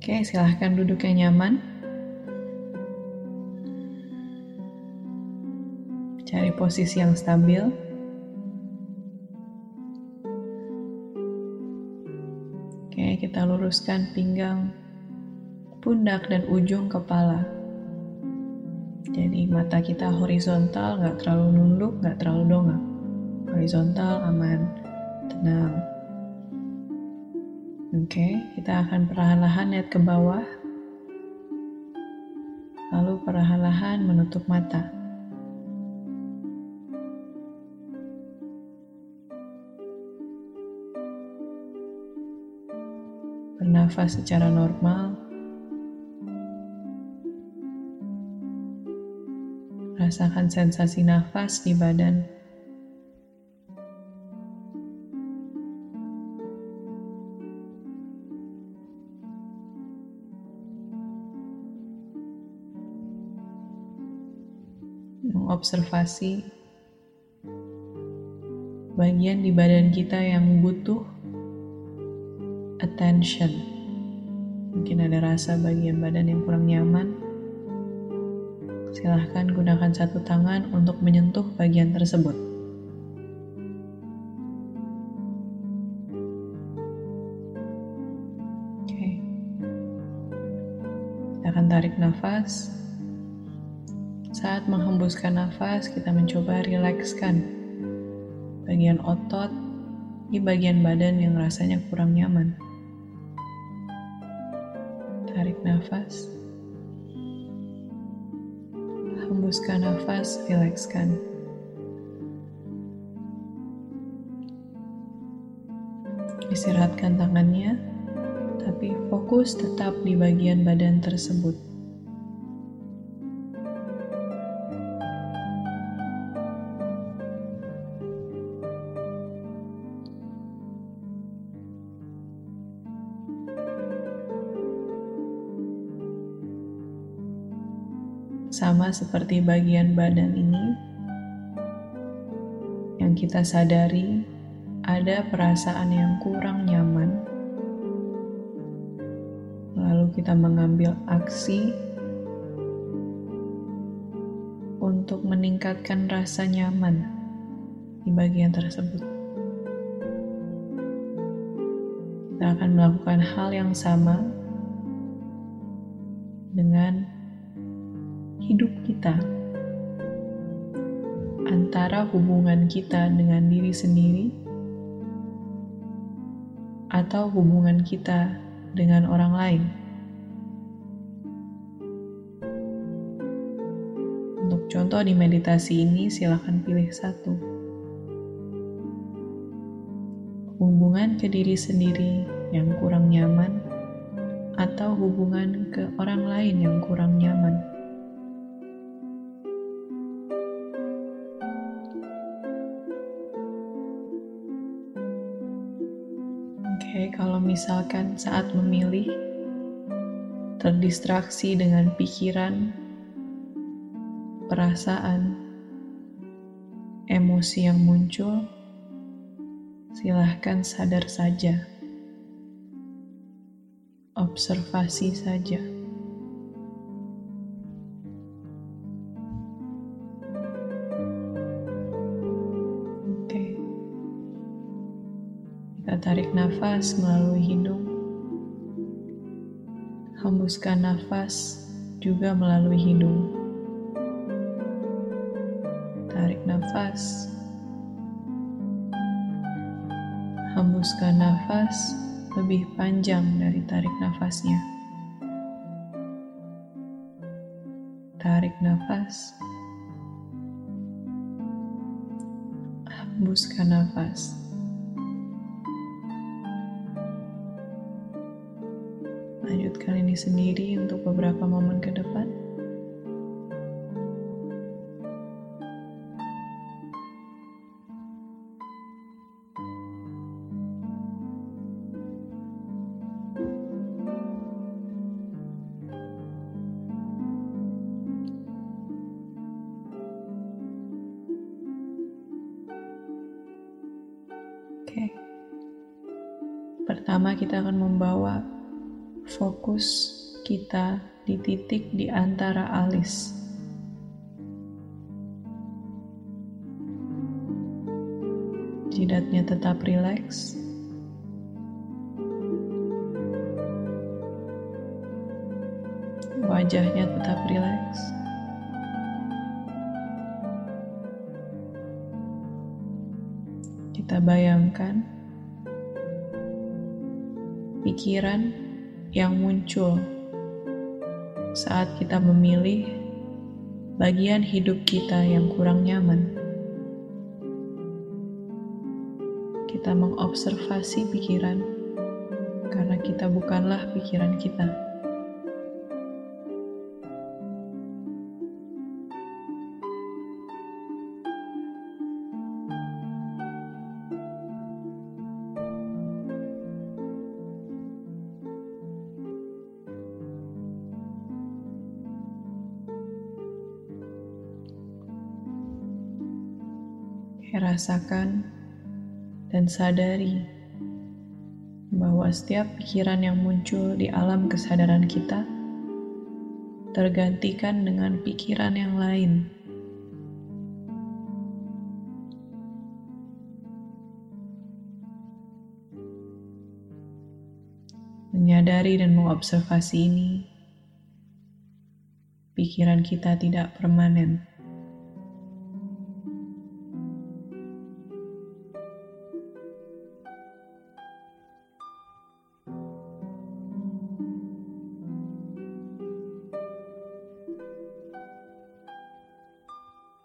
Oke, silahkan duduk yang nyaman. Cari posisi yang stabil. Oke, kita luruskan pinggang, pundak, dan ujung kepala. Jadi mata kita horizontal, nggak terlalu nunduk, nggak terlalu dongak. Horizontal, aman, tenang. Oke, kita akan perlahan-lahan lihat ke bawah. Lalu perlahan-lahan menutup mata. Bernafas secara normal. Rasakan sensasi nafas di badan. Mengobservasi bagian di badan kita yang butuh attention. Mungkin ada rasa bagian badan yang kurang nyaman. Silahkan gunakan satu tangan untuk menyentuh bagian tersebut. Oke. Kita akan tarik nafas. Saat menghembuskan nafas, kita mencoba rilekskan bagian otot di bagian badan yang rasanya kurang nyaman. Tarik nafas. Hembuskan nafas, rilekskan. Istirahatkan tangannya, tapi fokus tetap di bagian badan tersebut. Seperti bagian badan ini, yang kita sadari ada perasaan yang kurang nyaman, lalu kita mengambil aksi untuk meningkatkan rasa nyaman di bagian tersebut. Kita akan melakukan hal yang sama dengan kita, antara hubungan kita dengan diri sendiri atau hubungan kita dengan orang lain. Untuk contoh di meditasi ini, silakan pilih satu. Hubungan ke diri sendiri yang kurang nyaman, atau hubungan ke orang lain yang kurang nyaman. Misalkan saat memilih terdistraksi dengan pikiran, perasaan, emosi yang muncul, silahkan sadar saja. Observasi saja. Nafas melalui hidung. Hembuskan nafas juga melalui hidung. Tarik nafas. Hembuskan nafas lebih panjang dari tarik nafasnya. Tarik nafas. Hembuskan nafas. Lanjutkan ini sendiri untuk beberapa momen ke depan. Pertama kita akan membawa fokus kita di titik di antara alis. Jidatnya tetap rileks. Wajahnya tetap rileks. Kita bayangkan pikiran yang muncul saat kita memilih bagian hidup kita yang kurang nyaman. Kita mengobservasi pikiran karena kita bukanlah pikiran kita. Rasakan dan sadari bahwa setiap pikiran yang muncul di alam kesadaran kita tergantikan dengan pikiran yang lain. Menyadari dan mengobservasi ini, pikiran kita tidak permanen.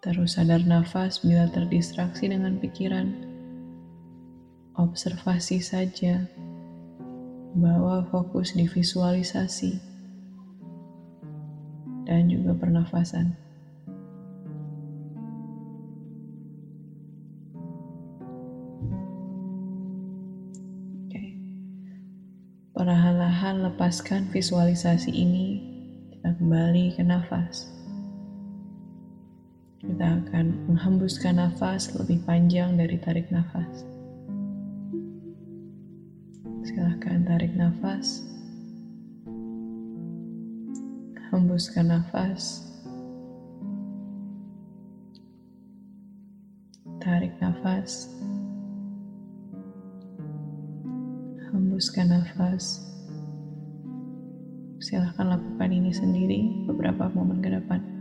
Terus sadar nafas bila terdistraksi dengan pikiran. Observasi saja, bawa fokus di visualisasi dan juga pernafasan. Oke. Perlahan-lahan lepaskan visualisasi ini, kita kembali ke nafas. Kita akan menghembuskan nafas lebih panjang dari tarik nafas. Silahkan tarik nafas. Hembuskan nafas. Tarik nafas. Hembuskan nafas. Silahkan lakukan ini sendiri beberapa momen ke depan.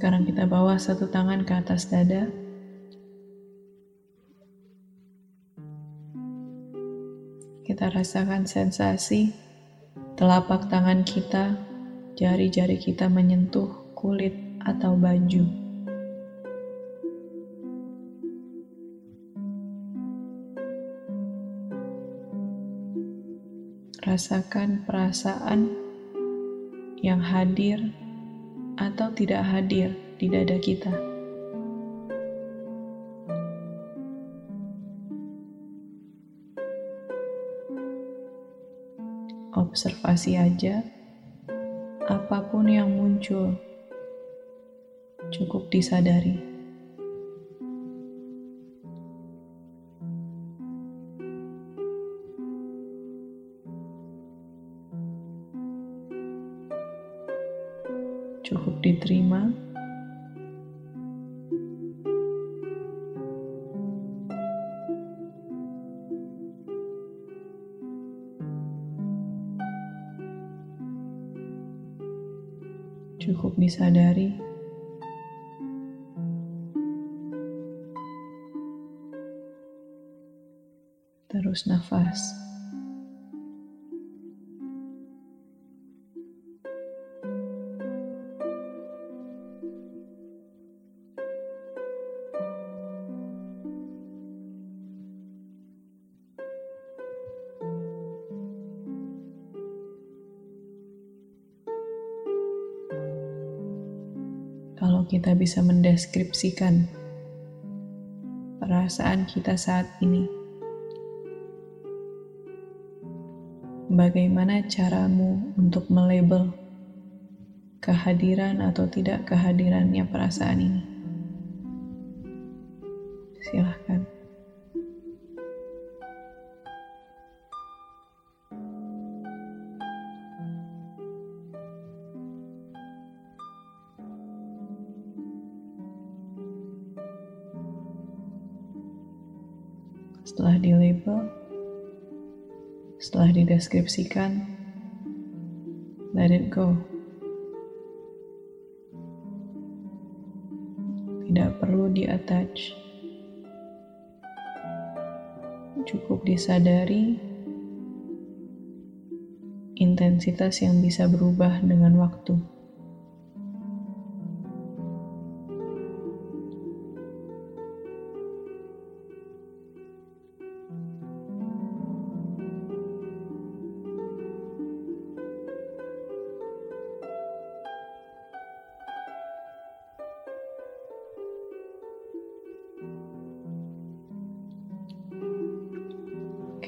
Sekarang kita bawa satu tangan ke atas dada. Kita rasakan sensasi telapak tangan kita, jari-jari kita menyentuh kulit atau baju. Rasakan perasaan yang hadir atau tidak hadir di dada kita. Observasi aja, apa pun yang muncul, cukup disadari. Cukup disadari. Terus nafas. Kalau kita bisa mendeskripsikan perasaan kita saat ini, bagaimana caramu untuk melabel kehadiran atau tidak kehadirannya perasaan ini? Silahkan. Setelah dideskripsikan, let it go. Tidak perlu di-attach. Cukup disadari intensitas yang bisa berubah dengan waktu.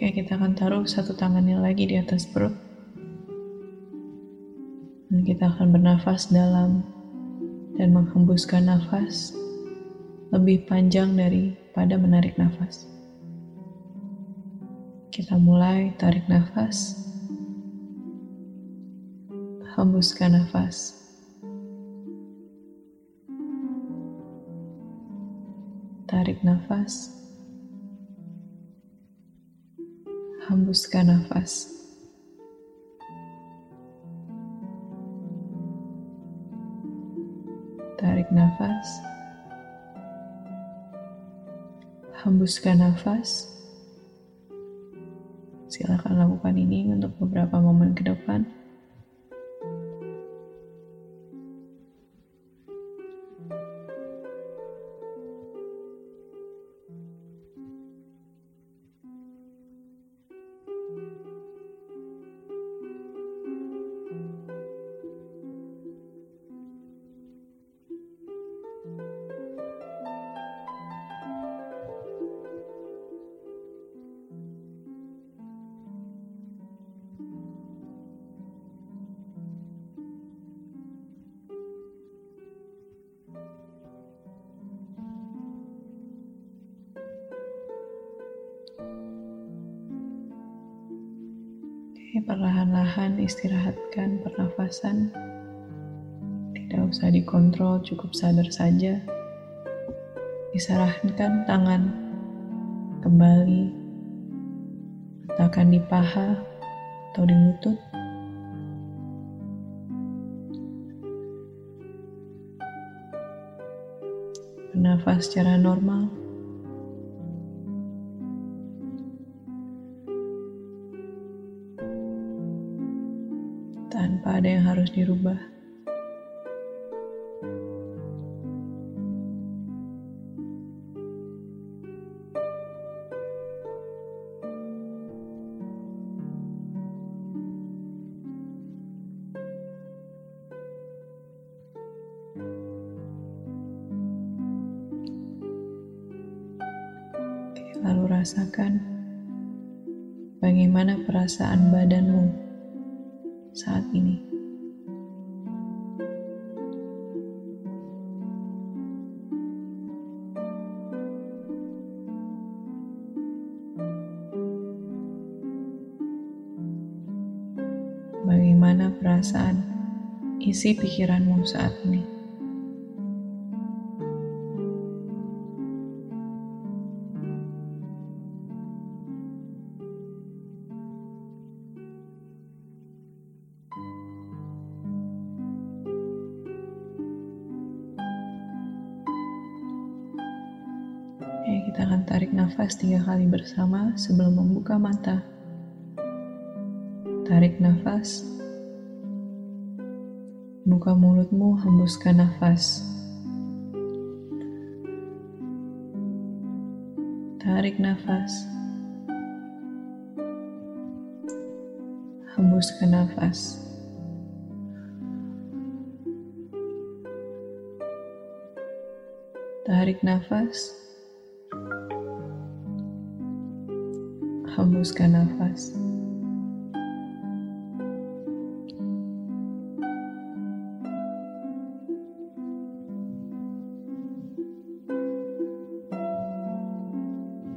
Oke, kita akan taruh satu tangannya lagi di atas perut. Dan kita akan bernafas dalam dan menghembuskan nafas lebih panjang daripada menarik nafas. Kita mulai tarik nafas, hembuskan nafas. Tarik nafas, hembuskan nafas. Tarik nafas, hembuskan nafas. Silakan lakukan ini untuk beberapa momen ke depan. Perlahan-lahan istirahatkan pernafasan. Tidak usah dikontrol, cukup sadar saja. Disarankan tangan kembali letakkan di paha atau di lutut. Bernafas secara normal. Tanpa ada yang harus dirubah. Lalu rasakan bagaimana perasaan badanmu saat ini. Bagaimana perasaan isi pikiranmu saat ini? Kita akan tarik nafas tiga kali bersama sebelum membuka mata. Tarik nafas. Buka mulutmu, hembuskan nafas. Tarik nafas. Hembuskan nafas. Tarik nafas. Hembuskan nafas.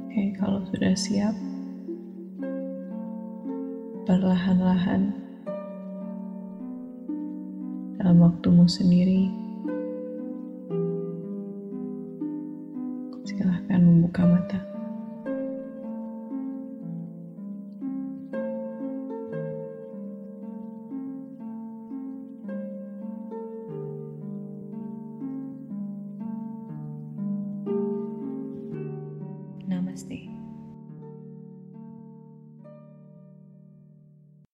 Oke, kalau sudah siap, perlahan-lahan dalam waktumu sendiri, silahkan membuka mata.